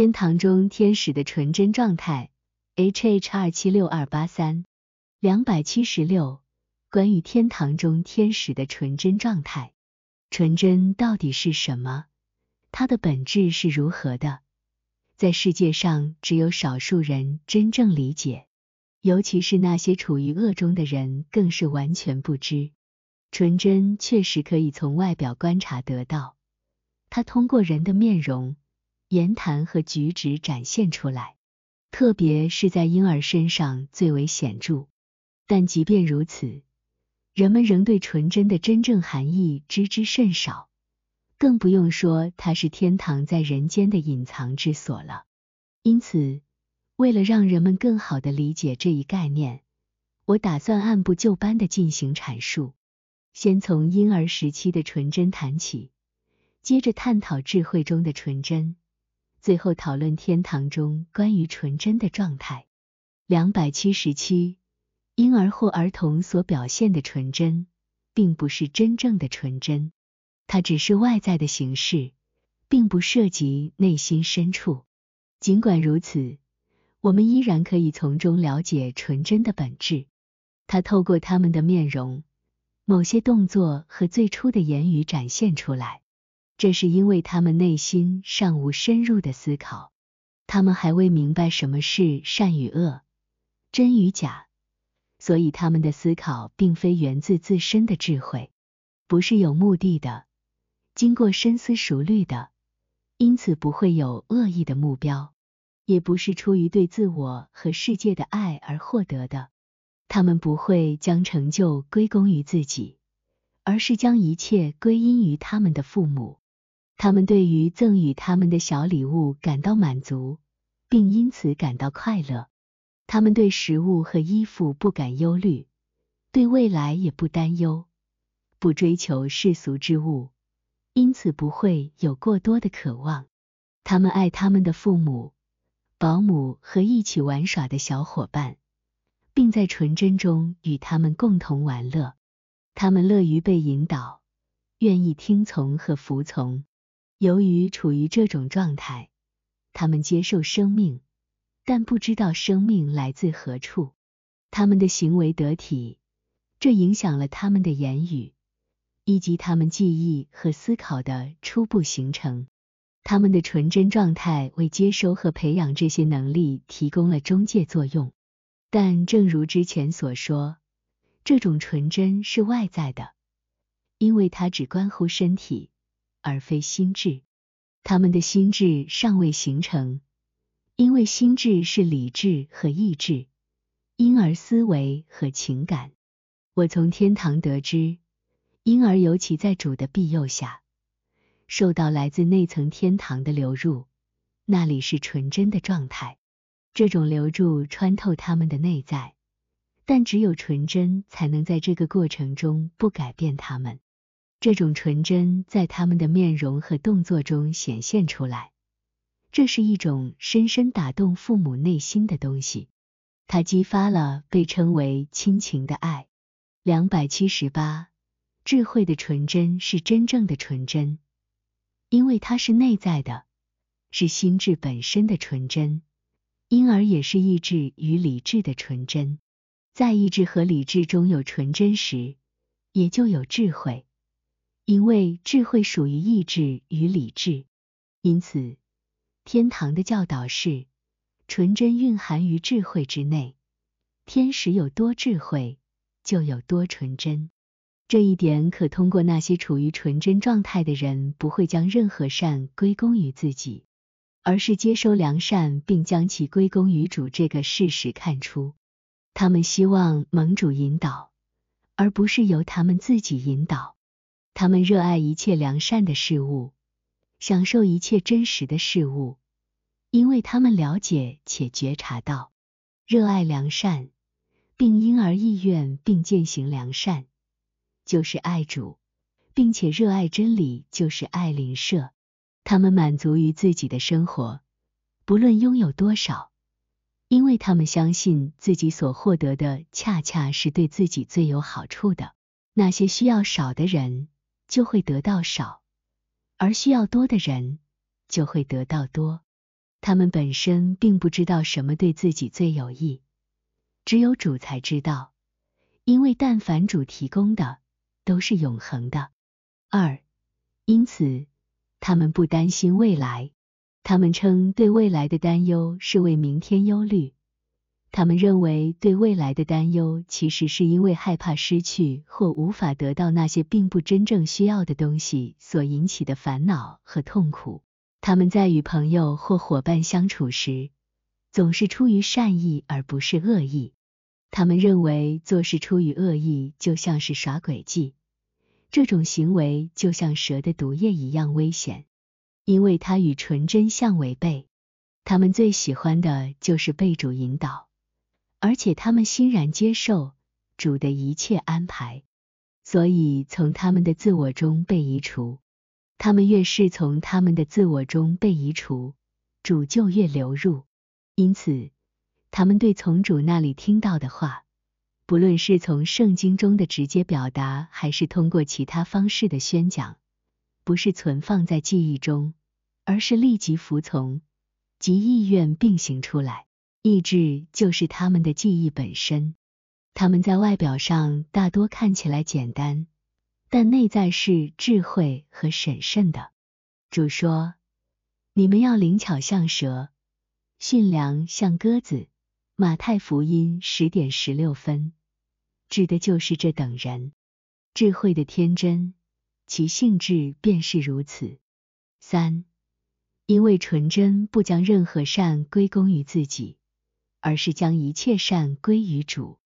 天堂中天使的纯真状态，H H 二七六二八三两百七十六。关于天堂中天使的纯真状态，纯真到底是什么？它的本质是如何的？在世界上，只有少数人真正理解，尤其是那些处于恶中的人，更是完全不知。纯真确实可以从外表观察得到，它通过人的面容。言谈和举止展现出来，特别是在婴儿身上最为显著。但即便如此，人们仍对纯真的真正含义知之甚少，更不用说它是天堂在人间的隐藏之所了。因此，为了让人们更好的理解这一概念，我打算按部就班的进行阐述，先从婴儿时期的纯真谈起，接着探讨智慧中的纯真。最后讨论天堂中关于纯真的状态。两百七十七，婴儿或儿童所表现的纯真，并不是真正的纯真，它只是外在的形式，并不涉及内心深处。尽管如此，我们依然可以从中了解纯真的本质。它透过他们的面容、某些动作和最初的言语展现出来。这是因为他们内心尚无深入的思考，他们还未明白什么是善与恶、真与假，所以他们的思考并非源自自身的智慧，不是有目的的，经过深思熟虑的，因此不会有恶意的目标，也不是出于对自我和世界的爱而获得的。他们不会将成就归功于自己，而是将一切归因于他们的父母。他们对于赠予他们的小礼物感到满足，并因此感到快乐。他们对食物和衣服不感忧虑，对未来也不担忧，不追求世俗之物，因此不会有过多的渴望。他们爱他们的父母、保姆和一起玩耍的小伙伴，并在纯真中与他们共同玩乐。他们乐于被引导，愿意听从和服从。由于处于这种状态，他们接受生命，但不知道生命来自何处。他们的行为得体，这影响了他们的言语，以及他们记忆和思考的初步形成。他们的纯真状态为接收和培养这些能力提供了中介作用。但正如之前所说，这种纯真是外在的，因为它只关乎身体。而非心智，他们的心智尚未形成，因为心智是理智和意志，婴儿思维和情感。我从天堂得知，婴儿尤其在主的庇佑下，受到来自内层天堂的流入，那里是纯真的状态。这种流入穿透他们的内在，但只有纯真才能在这个过程中不改变他们。这种纯真在他们的面容和动作中显现出来，这是一种深深打动父母内心的东西，它激发了被称为亲情的爱。两百七十八，智慧的纯真是真正的纯真，因为它是内在的，是心智本身的纯真，因而也是意志与理智的纯真。在意志和理智中有纯真时，也就有智慧。因为智慧属于意志与理智，因此天堂的教导是纯真蕴含于智慧之内。天使有多智慧，就有多纯真。这一点可通过那些处于纯真状态的人不会将任何善归功于自己，而是接收良善并将其归功于主这个事实看出。他们希望盟主引导，而不是由他们自己引导。他们热爱一切良善的事物，享受一切真实的事物，因为他们了解且觉察到，热爱良善，并因而意愿并践行良善，就是爱主，并且热爱真理，就是爱邻舍。他们满足于自己的生活，不论拥有多少，因为他们相信自己所获得的恰恰是对自己最有好处的。那些需要少的人。就会得到少，而需要多的人就会得到多。他们本身并不知道什么对自己最有益，只有主才知道，因为但凡主提供的都是永恒的。二，因此他们不担心未来，他们称对未来的担忧是为明天忧虑。他们认为对未来的担忧其实是因为害怕失去或无法得到那些并不真正需要的东西所引起的烦恼和痛苦。他们在与朋友或伙伴相处时，总是出于善意而不是恶意。他们认为做事出于恶意就像是耍诡计，这种行为就像蛇的毒液一样危险，因为它与纯真相违背。他们最喜欢的就是被主引导，而且他们欣然接受主的一切安排，所以从他们的自我中被移除。他们越是从他们的自我中被移除，主就越流入。因此，他们对从主那里听到的话，不论是从圣经中的直接表达，还是通过其他方式的宣讲，不是存放在记忆中，而是立即服从及意愿并行出来。意志就是他们的记忆本身。他们在外表上大多看起来简单。但内在是智慧和审慎的。主说：“你们要灵巧像蛇，驯良像鸽子。”马太福音十点十六分，指的就是这等人。智慧的天真，其性质便是如此。三，因为纯真不将任何善归功于自己，而是将一切善归于主；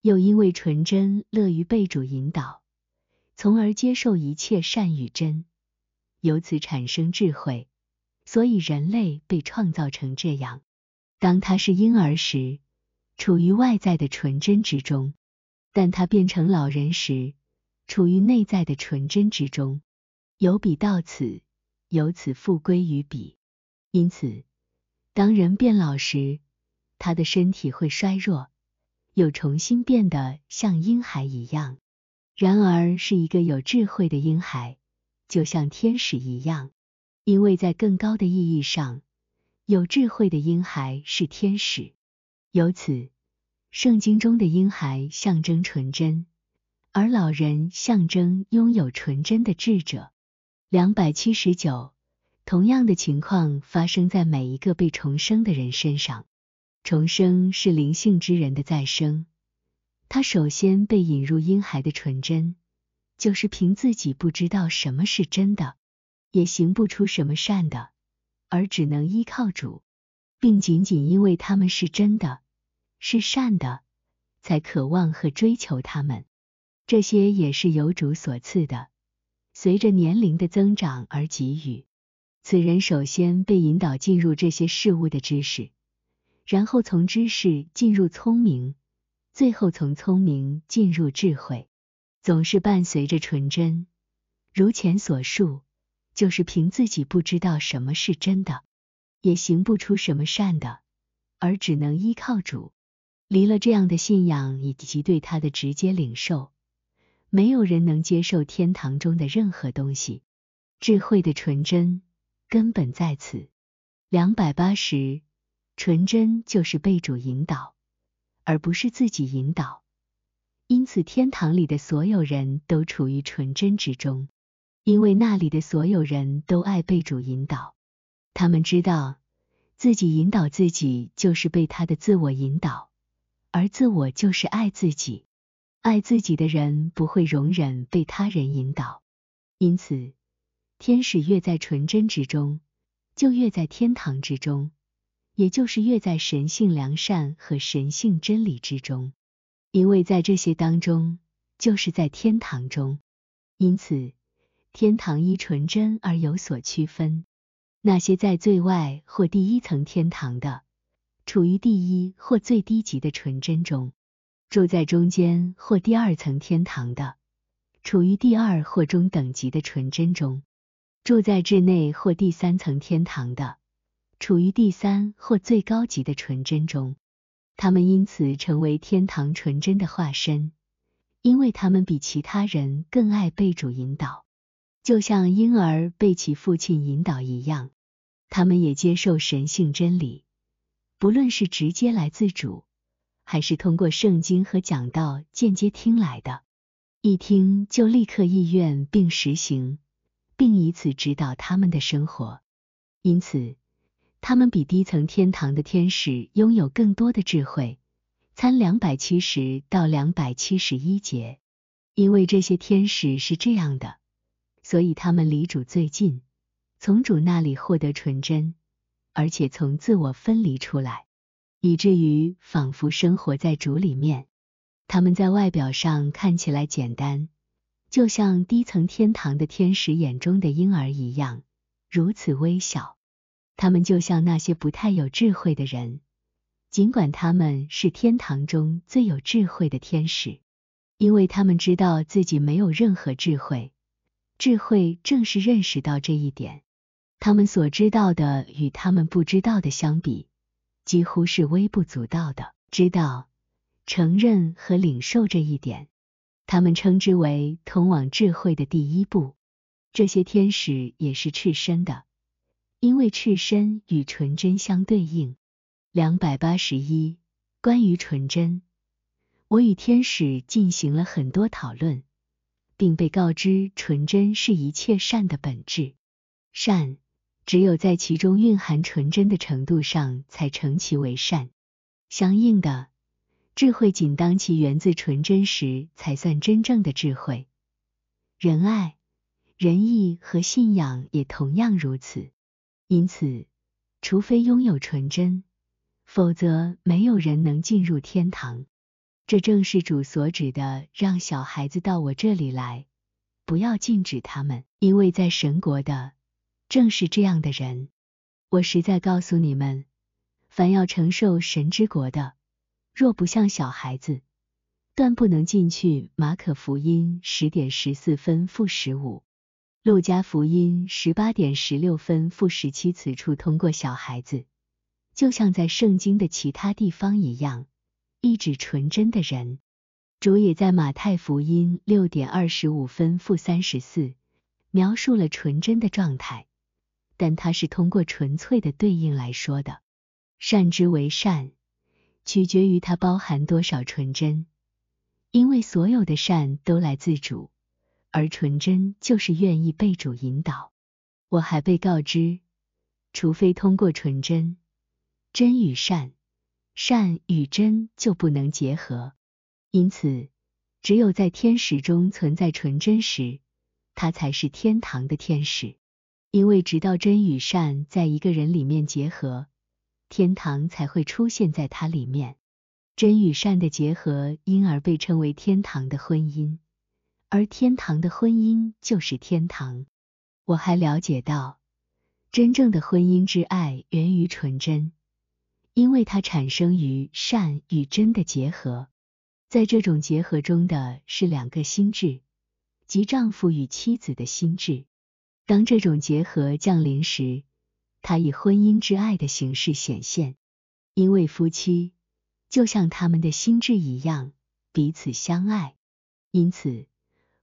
又因为纯真乐于被主引导。从而接受一切善与真，由此产生智慧。所以人类被创造成这样：当他是婴儿时，处于外在的纯真之中；但他变成老人时，处于内在的纯真之中。由彼到此，由此复归于彼。因此，当人变老时，他的身体会衰弱，又重新变得像婴孩一样。然而，是一个有智慧的婴孩，就像天使一样，因为在更高的意义上，有智慧的婴孩是天使。由此，圣经中的婴孩象征纯真，而老人象征拥有纯真的智者。两百七十九，同样的情况发生在每一个被重生的人身上。重生是灵性之人的再生。他首先被引入婴孩的纯真，就是凭自己不知道什么是真的，也行不出什么善的，而只能依靠主，并仅仅因为他们是真的，是善的，才渴望和追求他们。这些也是由主所赐的，随着年龄的增长而给予。此人首先被引导进入这些事物的知识，然后从知识进入聪明。最后从聪明进入智慧，总是伴随着纯真。如前所述，就是凭自己不知道什么是真的，也行不出什么善的，而只能依靠主。离了这样的信仰以及对他的直接领受，没有人能接受天堂中的任何东西。智慧的纯真根本在此。两百八十，纯真就是被主引导。而不是自己引导，因此天堂里的所有人都处于纯真之中，因为那里的所有人都爱被主引导。他们知道自己引导自己就是被他的自我引导，而自我就是爱自己。爱自己的人不会容忍被他人引导，因此天使越在纯真之中，就越在天堂之中。也就是越在神性良善和神性真理之中，因为在这些当中，就是在天堂中。因此，天堂依纯真而有所区分。那些在最外或第一层天堂的，处于第一或最低级的纯真中；住在中间或第二层天堂的，处于第二或中等级的纯真中；住在至内或第三层天堂的。处于第三或最高级的纯真中，他们因此成为天堂纯真的化身，因为他们比其他人更爱被主引导，就像婴儿被其父亲引导一样。他们也接受神性真理，不论是直接来自主，还是通过圣经和讲道间接听来的，一听就立刻意愿并实行，并以此指导他们的生活。因此，他们比低层天堂的天使拥有更多的智慧。参两百七十到两百七十一节。因为这些天使是这样的，所以他们离主最近，从主那里获得纯真，而且从自我分离出来，以至于仿佛生活在主里面。他们在外表上看起来简单，就像低层天堂的天使眼中的婴儿一样，如此微小。他们就像那些不太有智慧的人，尽管他们是天堂中最有智慧的天使。因为他们知道自己没有任何智慧，智慧正是认识到这一点。他们所知道的与他们不知道的相比，几乎是微不足道的。知道、承认和领受这一点，他们称之为通往智慧的第一步。这些天使也是赤身的，因为赤身与纯真相对应。两百八十一，关于纯真。我与天使进行了很多讨论，并被告知纯真是一切善的本质。善只有在其中蕴含纯真的程度上，才成其为善。相应的，智慧仅当其源自纯真时，才算真正的智慧。仁爱、仁义和信仰也同样如此。因此，除非拥有纯真，否则没有人能进入天堂。这正是主所指的，让小孩子到我这里来，不要禁止他们，因为在神国的正是这样的人。我实在告诉你们，凡要承受神之国的，若不像小孩子，断不能进去。马可福音十点十四分负十五，路加福音十八点十六分负十七。此处通过小孩子，就像在圣经的其他地方一样。一指纯真的人，主也在马太福音六点二十五分负三十四描述了纯真的状态，但他是通过纯粹的对应来说的。善之为善，取决于它包含多少纯真，因为所有的善都来自主，而纯真就是愿意被主引导。我还被告知，除非通过纯真，真与善。善与真就不能结合，因此，只有在天使中存在纯真时，他才是天堂的天使。因为直到真与善在一个人里面结合，天堂才会出现在他里面。真与善的结合，因而被称为天堂的婚姻，而天堂的婚姻就是天堂。我还了解到，真正的婚姻之爱源于纯真。因为它产生于善与真的结合，在这种结合中的是两个心智，即丈夫与妻子的心智。当这种结合降临时，它以婚姻之爱的形式显现。因为夫妻就像他们的心智一样，彼此相爱，因此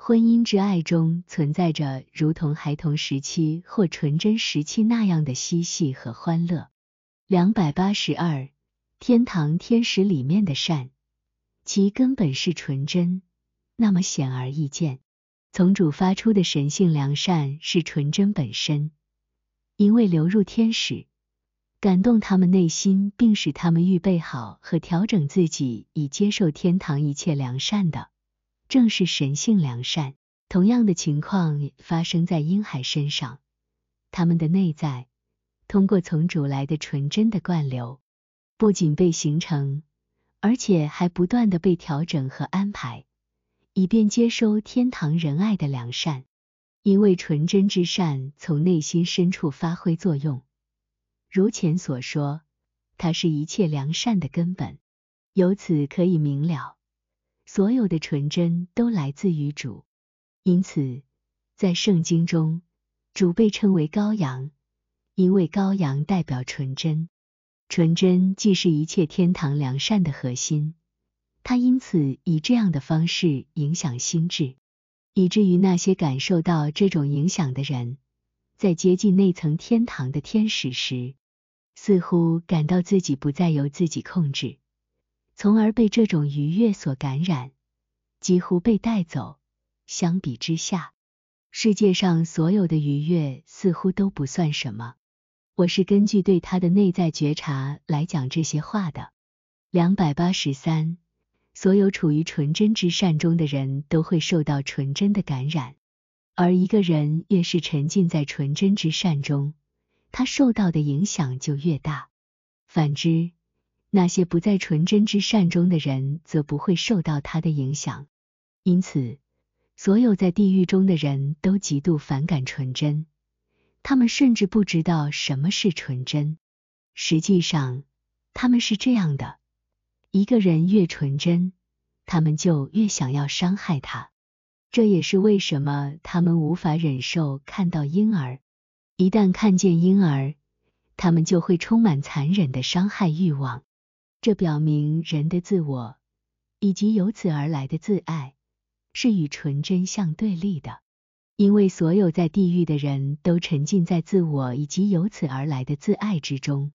婚姻之爱中存在着如同孩童时期或纯真时期那样的嬉戏和欢乐。两百八十二，天堂天使里面的善，其根本是纯真。那么显而易见，从主发出的神性良善是纯真本身，因为流入天使，感动他们内心，并使他们预备好和调整自己，以接受天堂一切良善的，正是神性良善。同样的情况发生在婴孩身上，他们的内在。通过从主来的纯真的灌流，不仅被形成，而且还不断的被调整和安排，以便接收天堂仁爱的良善。因为纯真之善从内心深处发挥作用，如前所说，它是一切良善的根本。由此可以明了，所有的纯真都来自于主。因此，在圣经中，主被称为羔羊。因为羔羊代表纯真，纯真既是一切天堂良善的核心，它因此以这样的方式影响心智，以至于那些感受到这种影响的人，在接近那层天堂的天使时，似乎感到自己不再由自己控制，从而被这种愉悦所感染，几乎被带走。相比之下，世界上所有的愉悦似乎都不算什么。我是根据对他的内在觉察来讲这些话的。两百八十三，所有处于纯真之善中的人都会受到纯真的感染，而一个人越是沉浸在纯真之善中，他受到的影响就越大。反之，那些不在纯真之善中的人则不会受到他的影响。因此，所有在地狱中的人都极度反感纯真。他们甚至不知道什么是纯真。实际上，他们是这样的：一个人越纯真，他们就越想要伤害他。这也是为什么他们无法忍受看到婴儿。一旦看见婴儿，他们就会充满残忍的伤害欲望。这表明人的自我以及由此而来的自爱是与纯真相对立的。因为所有在地狱的人都沉浸在自我以及由此而来的自爱之中，